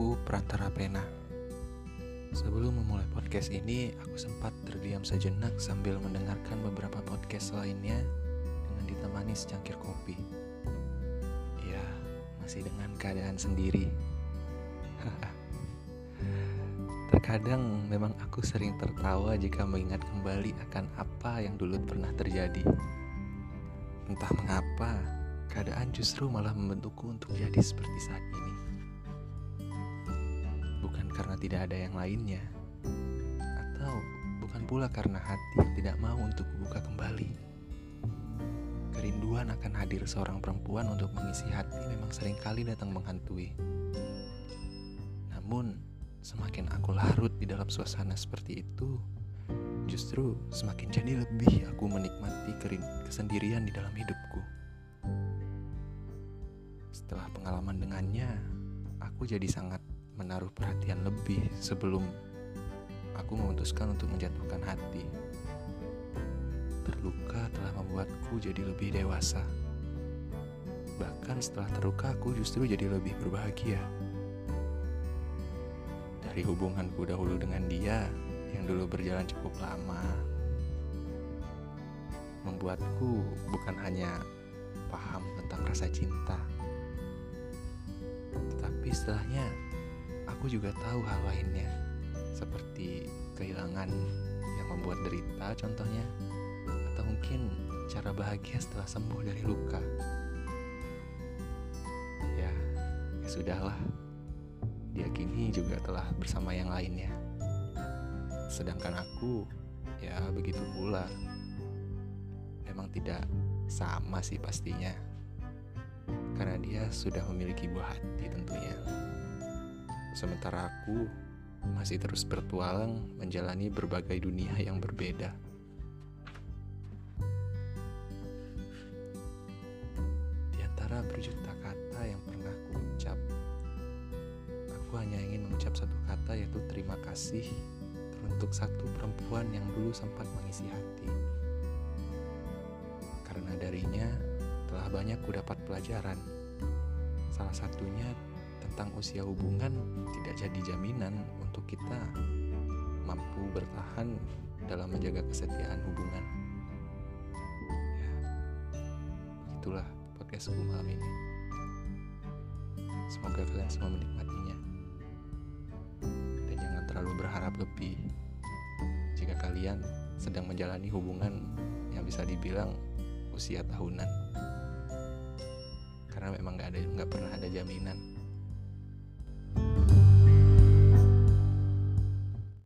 aku Prantara Pena. Sebelum memulai podcast ini, aku sempat terdiam sejenak sambil mendengarkan beberapa podcast lainnya dengan ditemani secangkir kopi. Ya, masih dengan keadaan sendiri. Terkadang memang aku sering tertawa jika mengingat kembali akan apa yang dulu pernah terjadi. Entah mengapa, keadaan justru malah membentukku untuk jadi seperti saat ini. Karena tidak ada yang lainnya, atau bukan pula karena hati tidak mau untuk buka kembali. Kerinduan akan hadir seorang perempuan untuk mengisi hati memang sering kali datang menghantui. Namun, semakin aku larut di dalam suasana seperti itu, justru semakin jadi lebih aku menikmati kesendirian di dalam hidupku. Setelah pengalaman dengannya, aku jadi sangat menaruh perhatian lebih sebelum aku memutuskan untuk menjatuhkan hati. Terluka telah membuatku jadi lebih dewasa. Bahkan setelah terluka, aku justru jadi lebih berbahagia. Dari hubunganku dahulu dengan dia yang dulu berjalan cukup lama, membuatku bukan hanya paham tentang rasa cinta, tetapi setelahnya aku juga tahu hal lainnya, seperti kehilangan yang membuat derita contohnya, atau mungkin cara bahagia setelah sembuh dari luka. Ya, ya sudahlah. Dia kini juga telah bersama yang lainnya. Sedangkan aku, ya begitu pula. Memang tidak sama sih pastinya. Karena dia sudah memiliki buah hati. Sementara aku masih terus bertualang menjalani berbagai dunia yang berbeda. Di antara berjuta kata yang pernah ku ucap, aku hanya ingin mengucap satu kata yaitu terima kasih untuk satu perempuan yang dulu sempat mengisi hati. Karena darinya telah banyak ku dapat pelajaran. Salah satunya tentang usia hubungan tidak jadi jaminan untuk kita mampu bertahan dalam menjaga kesetiaan hubungan. Ya, begitulah podcastku malam ini. Semoga kalian semua menikmatinya. Dan jangan terlalu berharap lebih jika kalian sedang menjalani hubungan yang bisa dibilang usia tahunan karena memang nggak ada nggak pernah ada jaminan